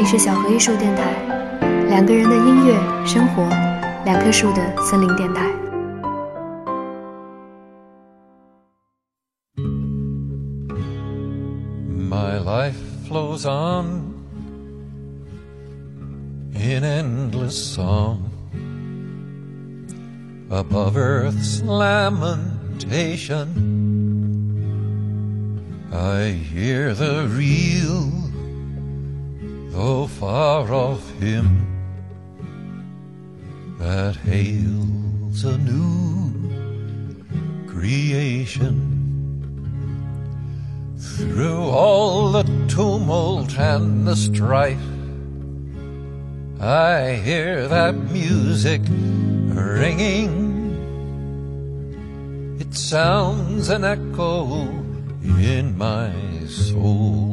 这里是小河艺术电台，两个人的音乐生活，两棵树的森林电台。My life flows on in endless song above earth's lamentation. I hear the real that hails a new creation. Through all the tumult and the strife, I hear that music ringing. It sounds an echo in my soul.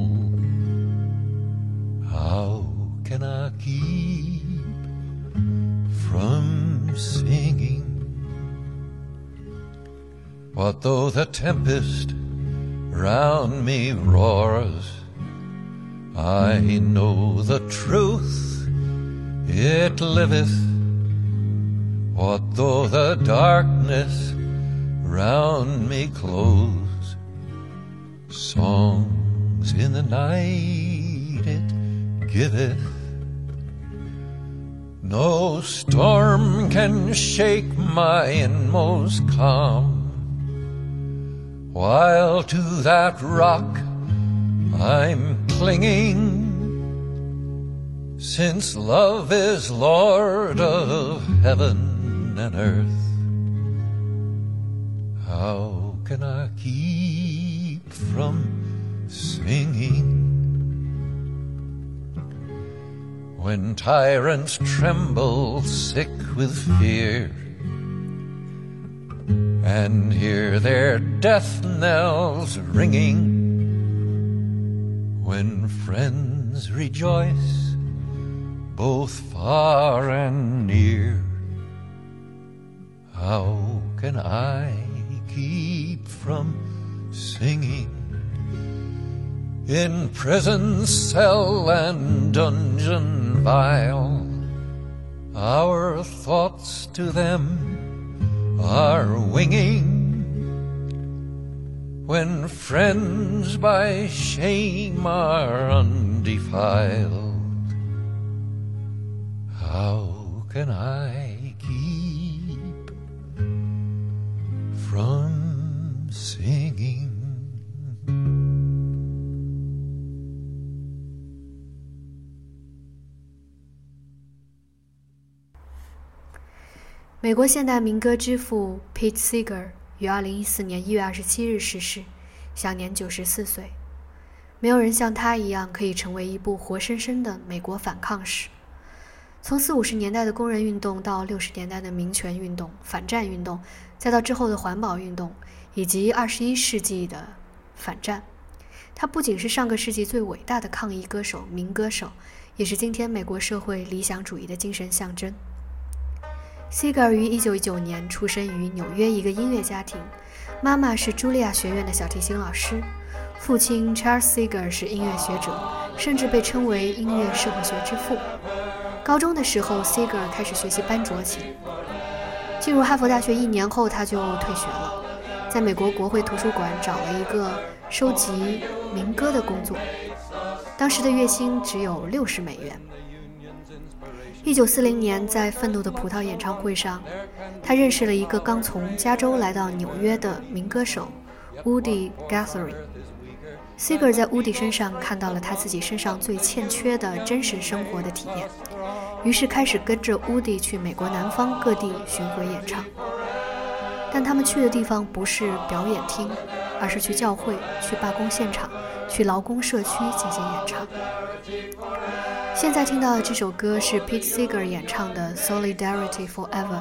What though the tempest round me roars? I know the truth, it liveth. What though the darkness round me close? Songs in the night it giveth. No storm can shake my inmost calm, while to that rock I'm clinging. Since love is Lord of heaven and earth, how can I keep from singing? when tyrants tremble sick with fear and hear their death knells ringing, when friends rejoice both far and near, how can I keep from singing? In prison cell and dungeon vile, our thoughts to them are winging. When friends by shame are undefiled, how can I keep from 美国现代民歌之父 Pete Seeger 于二零一四年一月二十七日逝世，享年九十四岁。没有人像他一样可以成为一部活生生的美国反抗史。从四五十年代的工人运动到六十年代的民权运动、反战运动，再到之后的环保运动，以及二十一世纪的反战，他不仅是上个世纪最伟大的抗议歌手、民歌手，也是今天美国社会理想主义的精神象征。Seger 于1919年出生于纽约一个音乐家庭，妈妈是茱莉亚学院的小提琴老师，父亲 Charles Seger 是音乐学者，甚至被称为音乐社会学之父。高中的时候，Seeger 开始学习班卓琴。进入哈佛大学一年后，他就退学了，在美国国会图书馆找了一个收集民歌的工作，当时的月薪只有六十美元。一九四零年，在《愤怒的葡萄》演唱会上，他认识了一个刚从加州来到纽约的民歌手 Woody Guthrie。Seger 在 Woody 身上看到了他自己身上最欠缺的真实生活的体验，于是开始跟着 Woody 去美国南方各地巡回演唱。但他们去的地方不是表演厅，而是去教会、去罢工现场、去劳工社区进行演唱。现在听到的这首歌是 Pete Seeger 演唱的《Solidarity Forever》，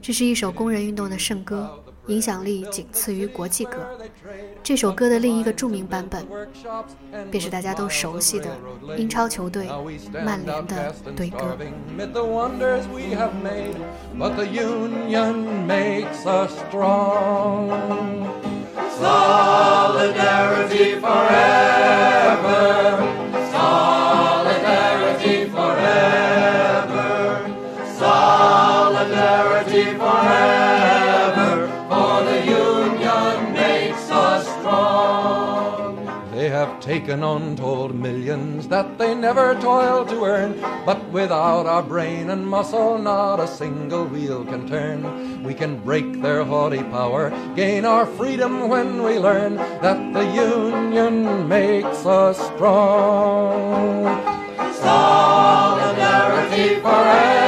这是一首工人运动的圣歌，影响力仅次于国际歌。这首歌的另一个著名版本，便是大家都熟悉的英超球队曼联的队歌。Solidarity forever. Have taken untold millions that they never toiled to earn. But without our brain and muscle, not a single wheel can turn. We can break their haughty power, gain our freedom when we learn that the Union makes us strong. Solidarity forever.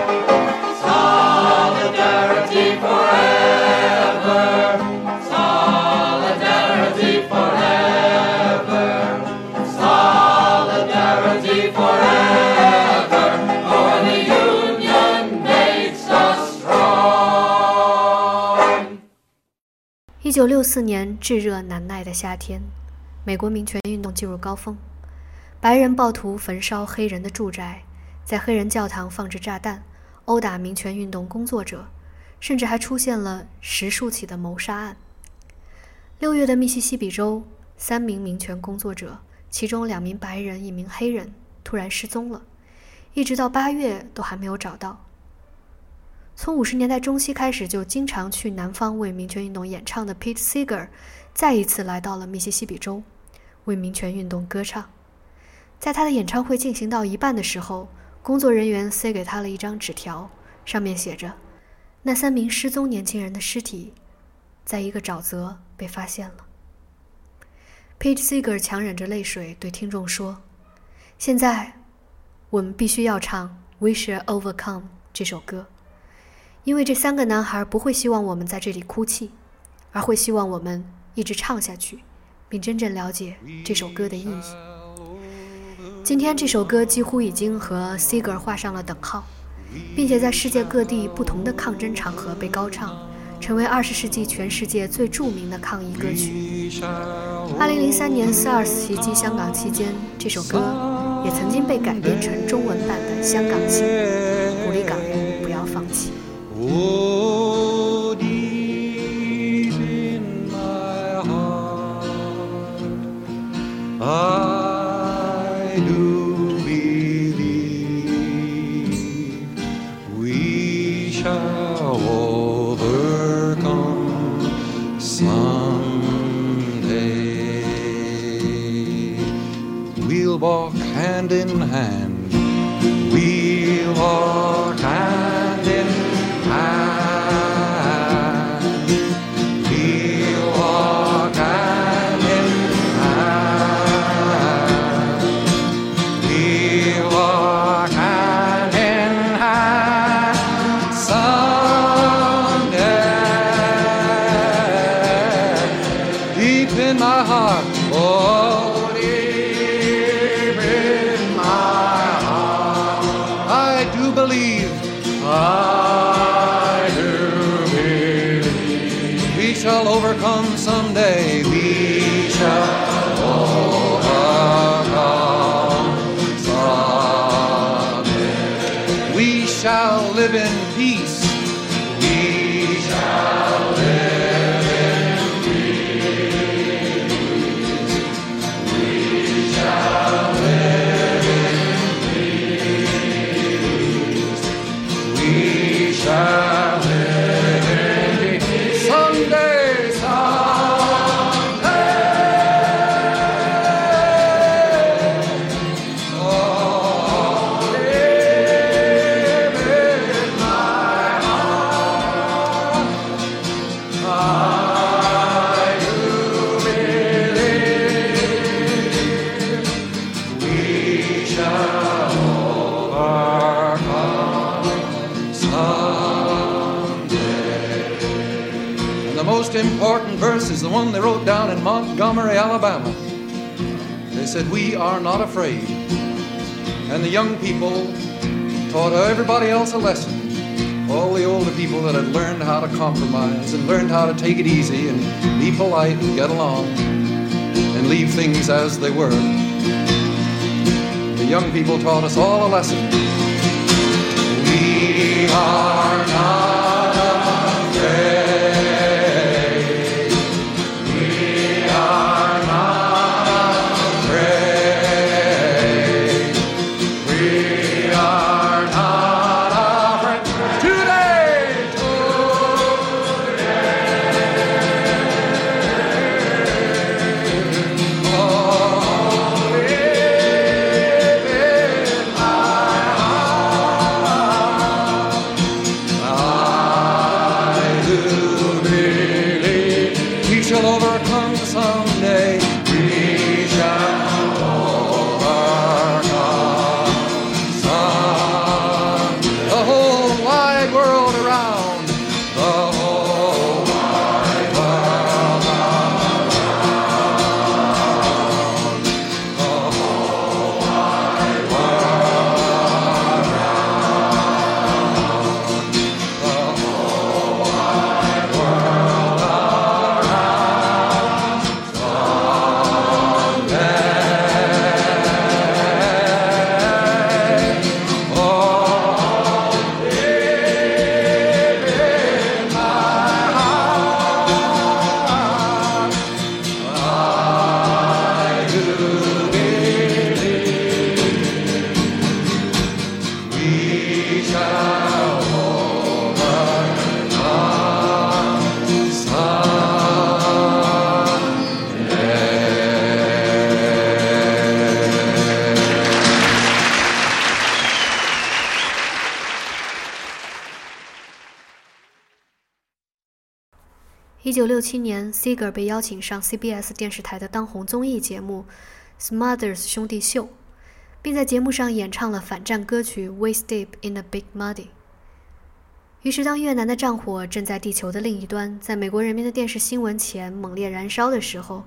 一九六四年炙热难耐的夏天，美国民权运动进入高峰，白人暴徒焚烧黑人的住宅，在黑人教堂放置炸弹，殴打民权运动工作者，甚至还出现了十数起的谋杀案。六月的密西西比州，三名民权工作者，其中两名白人、一名黑人，突然失踪了，一直到八月都还没有找到。从五十年代中期开始就经常去南方为民权运动演唱的 Pete Seeger，再一次来到了密西西比州，为民权运动歌唱。在他的演唱会进行到一半的时候，工作人员塞给他了一张纸条，上面写着：“那三名失踪年轻人的尸体，在一个沼泽被发现了。” Pete Seeger 强忍着泪水对听众说：“现在，我们必须要唱《We Shall Overcome》这首歌。”因为这三个男孩不会希望我们在这里哭泣，而会希望我们一直唱下去，并真正了解这首歌的意义。今天这首歌几乎已经和 Seeger 画上了等号，并且在世界各地不同的抗争场合被高唱，成为二十世纪全世界最著名的抗议歌曲。二零零三年 SARS 袭击香港期间，这首歌也曾经被改编成中文版的《香港行》，Oh, I do I do believe we shall overcome someday. We most important verse is the one they wrote down in Montgomery, Alabama. They said, We are not afraid. And the young people taught everybody else a lesson. all the older people that had learned how to compromise and learned how to take it easy and be polite and get along and leave things as they were. The young people taught us all a lesson. We are not 七年，Seger 被邀请上 CBS 电视台的当红综艺节目《Smothers 兄弟秀》，并在节目上演唱了反战歌曲《Wade Deep in the Big Muddy》。于是，当越南的战火正在地球的另一端，在美国人民的电视新闻前猛烈燃烧的时候，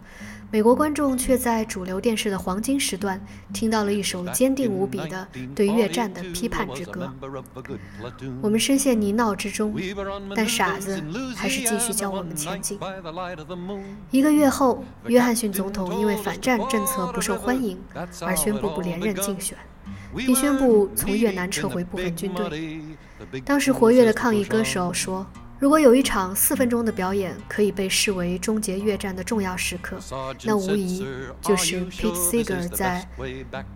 美国观众却在主流电视的黄金时段听到了一首坚定无比的对越战的批判之歌。我们深陷泥淖之中，但傻子还是继续教我们前进。一个月后，约翰逊总统因为反战政策不受欢迎而宣布不连任竞选，并宣布从越南撤回部分军队。当时活跃的抗议歌手说：“如果有一场四分钟的表演可以被视为终结越战的重要时刻，那无疑就是 Pete Seeger 在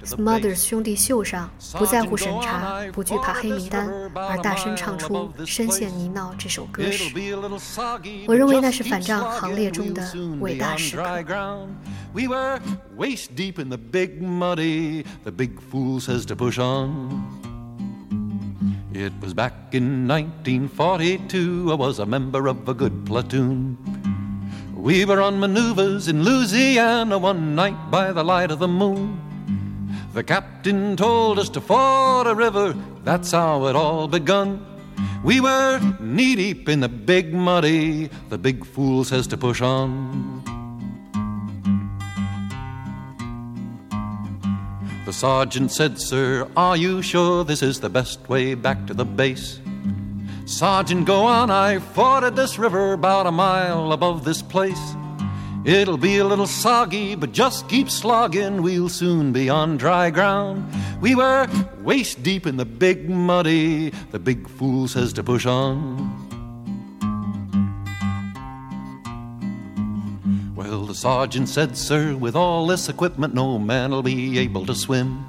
Smothers 兄弟秀上不在乎审查、不惧怕黑名单，而大声唱出《深陷泥淖》这首歌时。我认为那是反战行列中的伟大时刻。We were waist deep in the big muddy. The big fool says to push on. It was back in 1942. I was a member of a good platoon. We were on maneuvers in Louisiana one night by the light of the moon. The captain told us to ford a river. That's how it all begun. We were knee deep in the big muddy. The big fool says to push on. The sergeant said, Sir, are you sure this is the best way back to the base? Sergeant, go on, I forded this river about a mile above this place. It'll be a little soggy, but just keep slogging, we'll soon be on dry ground. We were waist deep in the big muddy, the big fool says to push on. The sergeant said, Sir, with all this equipment, no man'll be able to swim.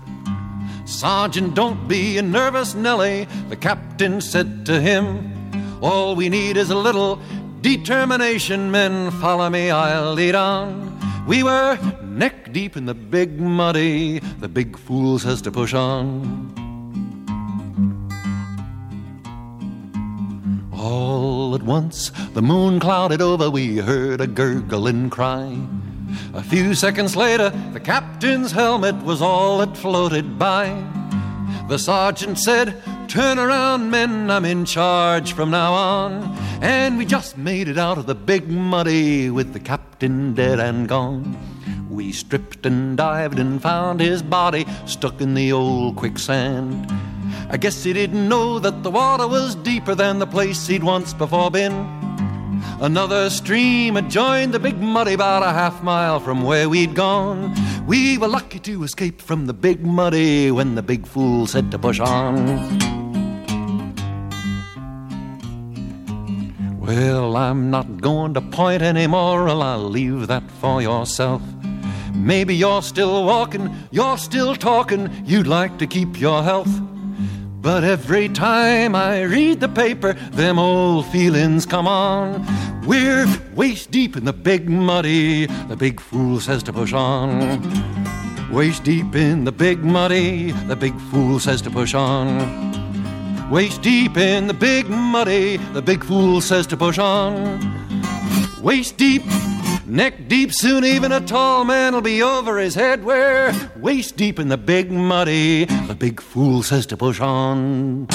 Sergeant, don't be a nervous Nelly, the captain said to him. All we need is a little determination, men. Follow me, I'll lead on. We were neck deep in the big muddy, the big fool says to push on. All at once, the moon clouded over, we heard a gurgling cry. A few seconds later, the captain's helmet was all that floated by. The sergeant said, Turn around, men, I'm in charge from now on. And we just made it out of the big muddy with the captain dead and gone. We stripped and dived and found his body stuck in the old quicksand. I guess he didn't know that the water was deeper than the place he'd once before been. Another stream had joined the big muddy about a half mile from where we'd gone. We were lucky to escape from the big muddy when the big fool said to push on. Well, I'm not going to point any moral, I'll leave that for yourself. Maybe you're still walking, you're still talking, you'd like to keep your health. But every time I read the paper, them old feelings come on. We're waist deep in the big muddy, the big fool says to push on. Waist deep in the big muddy, the big fool says to push on. Waist deep in the big muddy, the big fool says to push on. Waist deep, neck deep, soon even a tall man'll be over his head. Where waist deep in the big muddy, the big fool says to push on.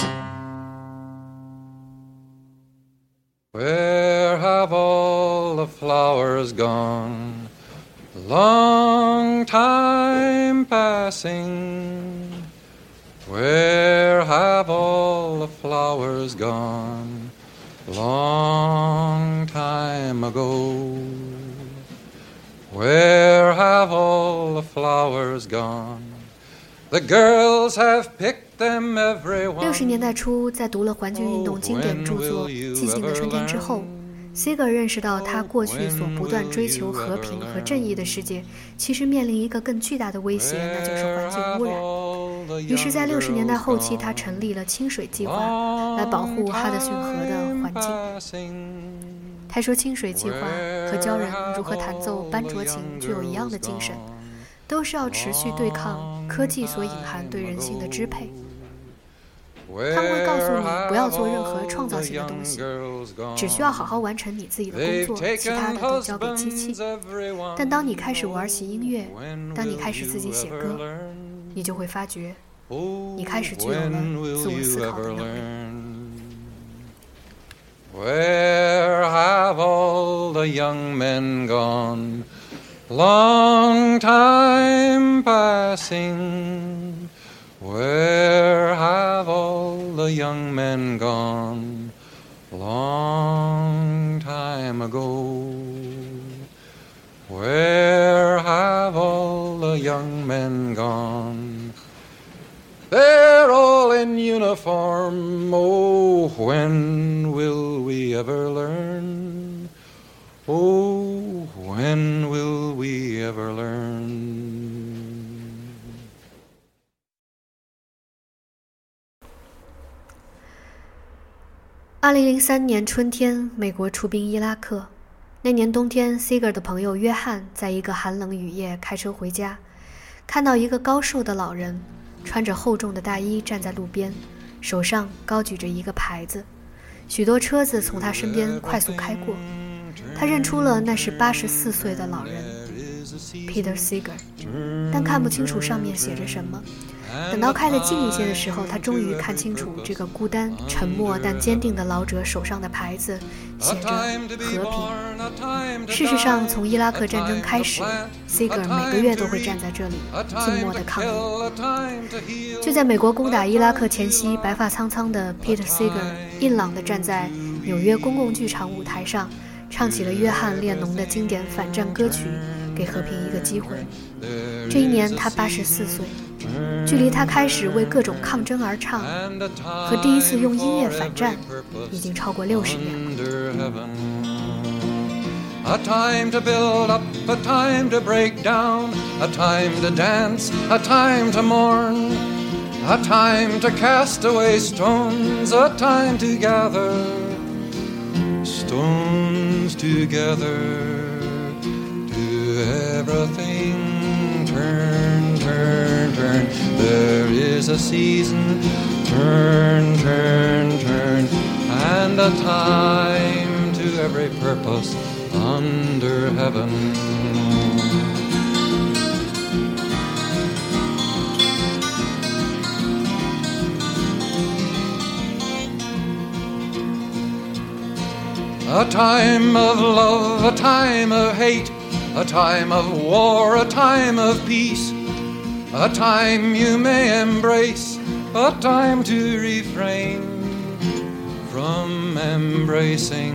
Where have all the flowers gone? Long time passing. Where have all the flowers gone? Long time ago. Where have all the flowers gone? The girls have picked them every one. 六十年代初，在读了环境运动经典著作《寂静的春天》之后。Seeger 认识到，他过去所不断追求和平和正义的世界，其实面临一个更巨大的威胁，那就是环境污染。于是，在六十年代后期，他成立了清水计划，来保护哈德逊河的环境。他说，清水计划和教人如何弹奏班卓琴具有一样的精神，都是要持续对抗科技所隐含对人性的支配。他们会告诉你不要做任何创造性的东西，只需要好好完成你自己的工作，其他的都交给机器。但当你开始玩起音乐，当你开始自己写歌，你就会发觉，你开始具有了自我思考的能力。Where have all the young men gone? Long time passing. Where have all the young men gone? Long time ago. Where have all the young men gone? They're all in uniform. Oh, when will we ever learn? Oh, when will we ever learn? 二零零三年春天，美国出兵伊拉克。那年冬天，Seger 的朋友约翰在一个寒冷雨夜开车回家，看到一个高瘦的老人穿着厚重的大衣站在路边，手上高举着一个牌子。许多车子从他身边快速开过，他认出了那是八十四岁的老人 Peter Seger，但看不清楚上面写着什么。等到开得近一些的时候，他终于看清楚这个孤单、沉默但坚定的老者手上的牌子，写着“和平”。事实上，从伊拉克战争开始，Seger 每个月都会站在这里，静默地抗议。就在美国攻打伊拉克前夕，白发苍苍的 Peter Seger 硬朗地站在纽约公共剧场舞台上，唱起了约翰列侬的经典反战歌曲《给和平一个机会》。这一年，他八十四岁。距离他开始为各种抗争而唱，和第一次用音乐反战，已经超过六十年了。A time to build up, a time to break down, a time to dance, a time to mourn, a time to cast away stones, a time to gather stones together, to everything turn turn, turn. There is a season, turn, turn, turn, and a time to every purpose under heaven. A time of love, a time of hate, a time of war, a time of peace a time you may embrace, a time to refrain from embracing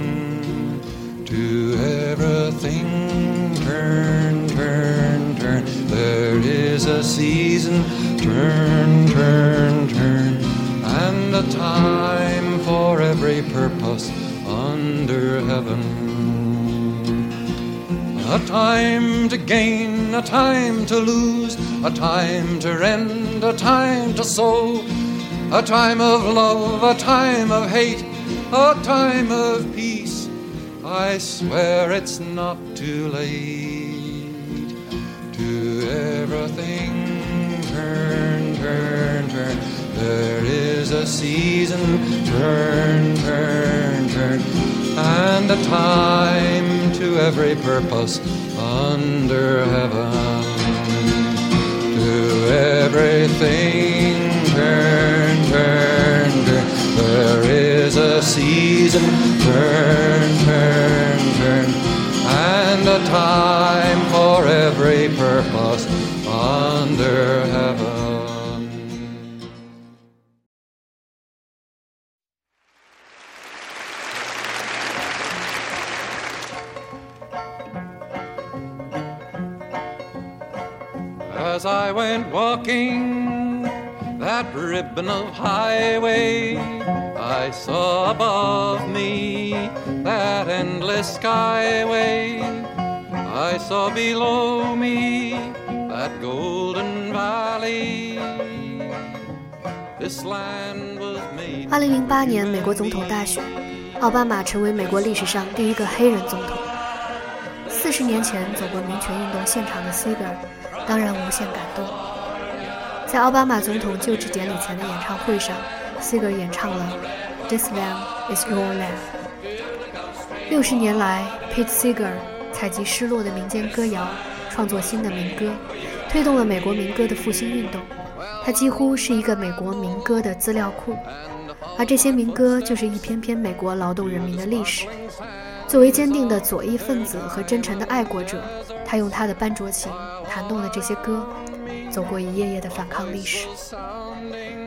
to everything turn, turn, turn. There is a season, turn, turn, turn, and a time for every purpose under heaven. A time to gain, a time to lose, a time to rend, a time to sow, a time of love, a time of hate, a time of peace. I swear it's not too late to everything turn, turn, turn. There is a season, turn, turn, turn, and a time to every purpose under heaven. To everything turn, turn, turn. There is a season, turn, turn, turn, and a time for every purpose under heaven. Walking that ribbon of highway, I saw above me that endless skyway. I saw below me that golden valley. This land was made. 二零零八年美国总统大选，奥巴马成为美国历史上第一个黑人总统。四十年前走过民权运动现场的 Seeger 当然无限感动。在奥巴马总统就职典礼前的演唱会上，Seger 演唱了《This Land Is Your Land》。六十年来，Pete Seeger 采集失落的民间歌谣，创作新的民歌，推动了美国民歌的复兴运动。他几乎是一个美国民歌的资料库，而这些民歌就是一篇篇美国劳动人民的历史。作为坚定的左翼分子和真诚的爱国者，他用他的班卓琴弹动了这些歌，走过一页页的反抗历史。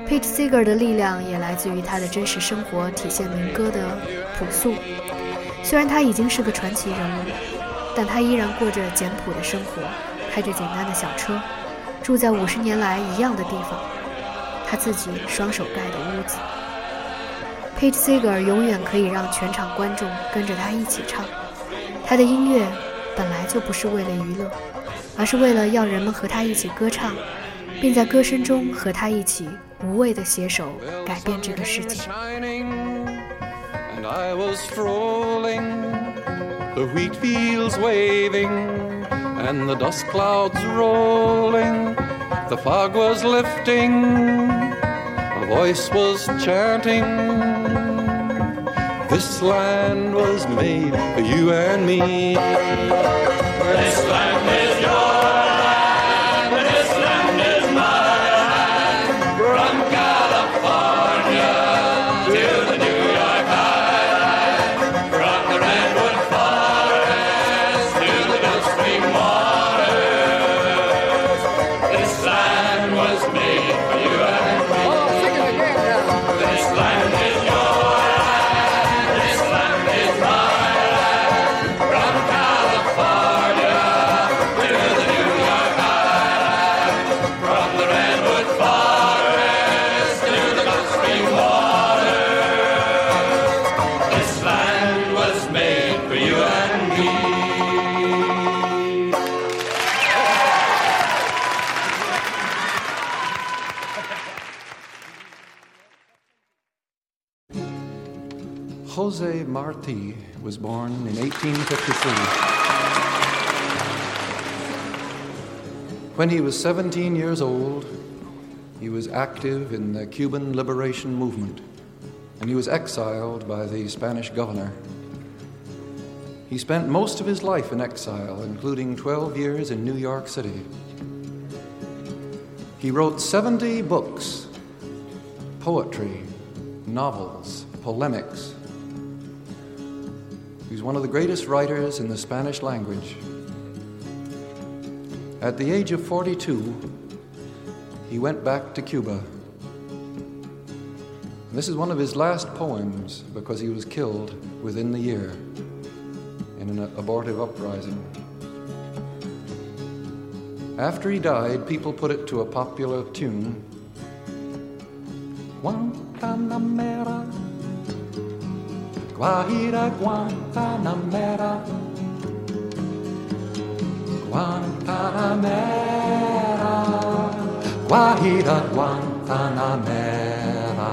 Pete Seeger 的力量也来自于他的真实生活，体现民歌的朴素。虽然他已经是个传奇人物，但他依然过着简朴的生活，开着简单的小车，住在五十年来一样的地方，他自己双手盖的屋子。Pete Seeger 永远可以让全场观众跟着他一起唱。他的音乐本来就不是为了娱乐，而是为了要人们和他一起歌唱，并在歌声中和他一起无畏地携手改变这个世界。And the dust clouds rolling, the fog was lifting, a voice was chanting. This land was made for you and me. This land is yours. 1957. When he was 17 years old, he was active in the Cuban liberation movement, and he was exiled by the Spanish governor. He spent most of his life in exile, including 12 years in New York City. He wrote 70 books poetry, novels, polemics, He's one of the greatest writers in the Spanish language. At the age of 42, he went back to Cuba This is one of his last poems because he was killed within the year in an abortive uprising. After he died, people put it to a popular tune. Guantanamera, Guajira Guantanamera, Guantanamera, Guajira Guantanamera.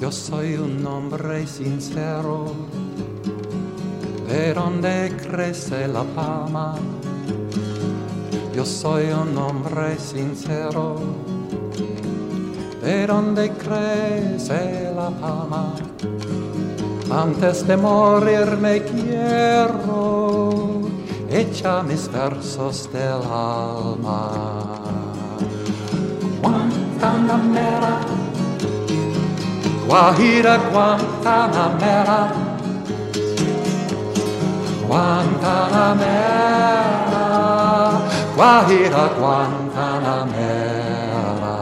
Yo soy un hombre sincero, de donde crece la palma. Yo soy un hombre sincero, de donde crece la palma. antes de morir me quiero echa mis versos del alma. Guantanamera, Guajira Guantanamera, Guantanamera, Guajira Guantanamera.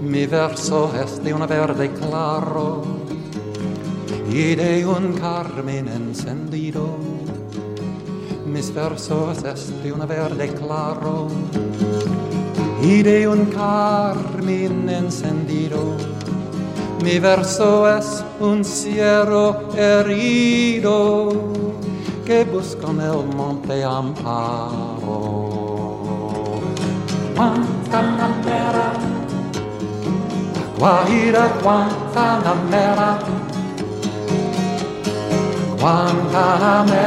Mi verso es de un verde claro, y de un carmen encendido. Mis versos es de un verde claro. Y de un carmen encendido. Mi verso es un cierro herido que busca en el monte amparo. Guajira Guantanamera, Guantanamera,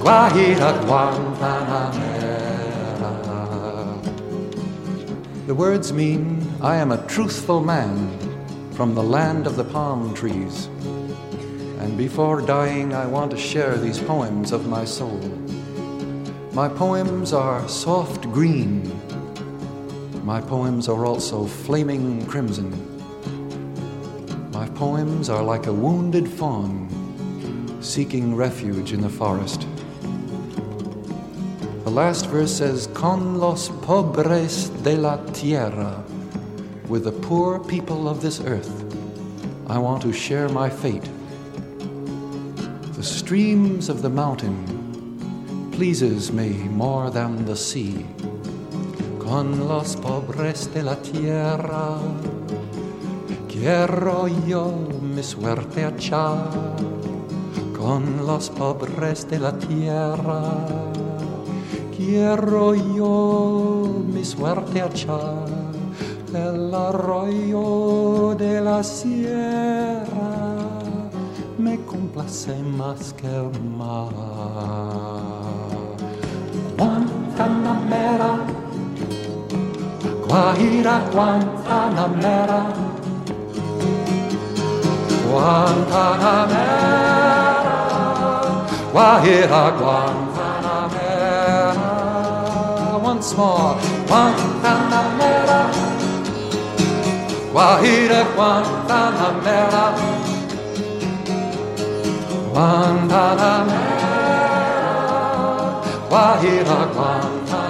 Guajira Guantanamera. The words mean I am a truthful man from the land of the palm trees. And before dying, I want to share these poems of my soul. My poems are soft green. My poems are also flaming crimson. My poems are like a wounded fawn seeking refuge in the forest. The last verse says, Con los pobres de la tierra with the poor people of this earth, I want to share my fate. The streams of the mountain pleases me more than the sea. Con los pobres de la tierra quiero yo mi suerte echar. Con los pobres de la tierra quiero yo mi suerte echar el arroyo de la sierra me complace más que el mar. Guantanamera, Guajira Guantanamera, Guantanamera, Guajira Guantanamera. Once more, Guantanamera. Guajira Guantanamera Guantanamera Guajira Guantanamera